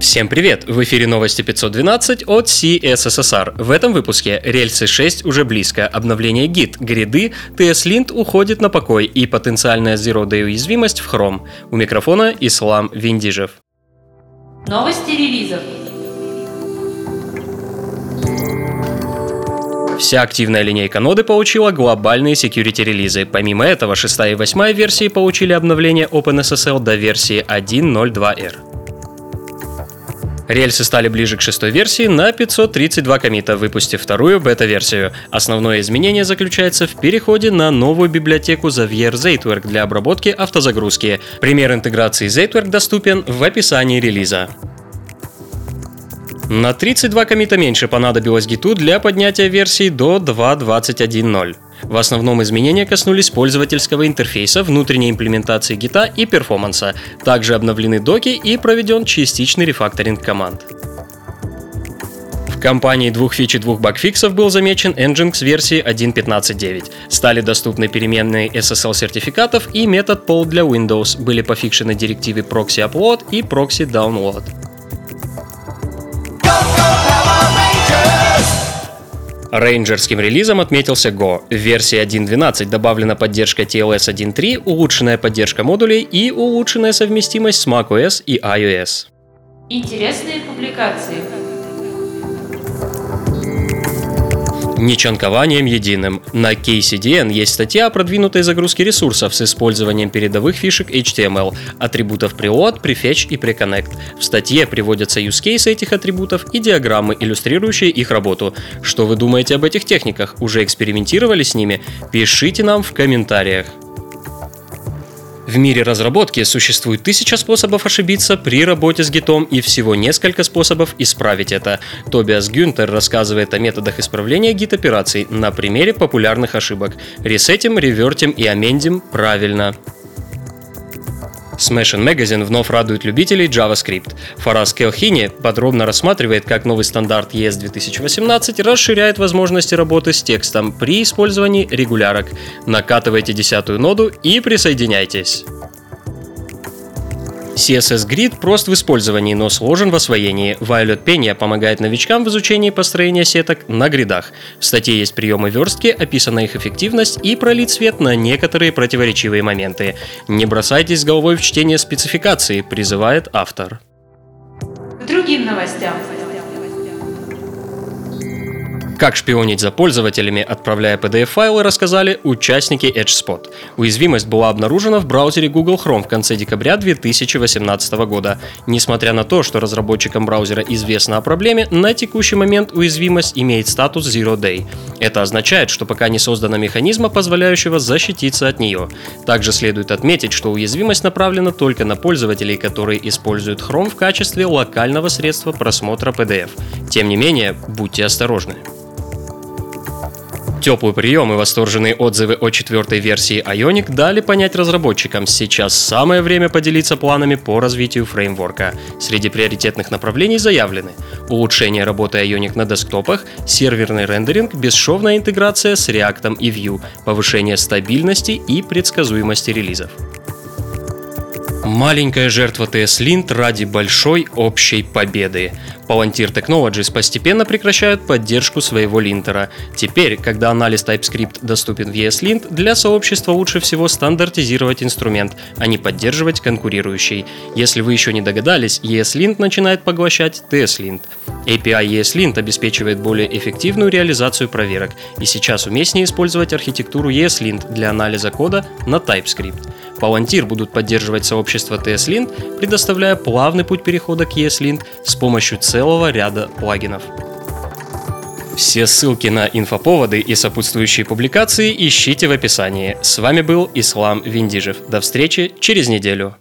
Всем привет! В эфире новости 512 от CSSR. В этом выпуске рельсы 6 уже близко, обновление гид, гриды, TS-Lint уходит на покой и потенциальная Zero Day уязвимость в Chrome. У микрофона Ислам Виндижев. Новости релизов. Вся активная линейка ноды получила глобальные security релизы. Помимо этого, 6 и 8 версии получили обновление OpenSSL до версии 1.02r. Рельсы стали ближе к шестой версии на 532 комита, выпустив вторую бета-версию. Основное изменение заключается в переходе на новую библиотеку Xavier Zatework для обработки автозагрузки. Пример интеграции Zatework доступен в описании релиза. На 32 комита меньше понадобилось гиту для поднятия версии до 2.21.0. В основном изменения коснулись пользовательского интерфейса, внутренней имплементации гита и перформанса. Также обновлены доки и проведен частичный рефакторинг команд. В компании двух фич и двух багфиксов был замечен Nginx версии 1.15.9. Стали доступны переменные SSL сертификатов и метод poll для Windows. Были пофикшены директивы proxy upload и proxy download. Рейнджерским релизом отметился Go. В версии 1.12 добавлена поддержка TLS 1.3, улучшенная поддержка модулей и улучшенная совместимость с macOS и iOS. Интересные публикации. Нечанкованием единым. На KCDN есть статья о продвинутой загрузке ресурсов с использованием передовых фишек HTML, атрибутов preload, prefetch и preconnect. В статье приводятся use cases этих атрибутов и диаграммы, иллюстрирующие их работу. Что вы думаете об этих техниках? Уже экспериментировали с ними? Пишите нам в комментариях. В мире разработки существует тысяча способов ошибиться при работе с гитом и всего несколько способов исправить это. Тобиас Гюнтер рассказывает о методах исправления гит-операций на примере популярных ошибок. Ресетим, ревертим и амендим правильно. Smashing Magazine вновь радует любителей JavaScript. Фарас Келхини подробно рассматривает, как новый стандарт ES 2018 расширяет возможности работы с текстом при использовании регулярок. Накатывайте десятую ноду и присоединяйтесь. CSS Grid прост в использовании, но сложен в освоении. Violet Penia помогает новичкам в изучении построения сеток на гридах. В статье есть приемы верстки, описана их эффективность и пролит свет на некоторые противоречивые моменты. Не бросайтесь головой в чтение спецификации, призывает автор. К другим новостям. Как шпионить за пользователями, отправляя PDF-файлы, рассказали участники EdgeSpot. Уязвимость была обнаружена в браузере Google Chrome в конце декабря 2018 года. Несмотря на то, что разработчикам браузера известно о проблеме, на текущий момент уязвимость имеет статус Zero Day. Это означает, что пока не создано механизма, позволяющего защититься от нее. Также следует отметить, что уязвимость направлена только на пользователей, которые используют Chrome в качестве локального средства просмотра PDF. Тем не менее, будьте осторожны. Теплый прием и восторженные отзывы о четвертой версии Ionic дали понять разработчикам, сейчас самое время поделиться планами по развитию фреймворка. Среди приоритетных направлений заявлены улучшение работы Ionic на десктопах, серверный рендеринг, бесшовная интеграция с React и Vue, повышение стабильности и предсказуемости релизов. Маленькая жертва TS-Lint ради большой общей победы. Palantir Technologies постепенно прекращают поддержку своего линтера. Теперь, когда анализ TypeScript доступен в ESLint, для сообщества лучше всего стандартизировать инструмент, а не поддерживать конкурирующий. Если вы еще не догадались, ESLint начинает поглощать TSLint. API ESLint обеспечивает более эффективную реализацию проверок, и сейчас уместнее использовать архитектуру ESLint для анализа кода на TypeScript. Palantir будут поддерживать сообщество TSLint, предоставляя плавный путь перехода к ESLint с помощью целого ряда плагинов. Все ссылки на инфоповоды и сопутствующие публикации ищите в описании. С вами был Ислам Виндижев. До встречи через неделю.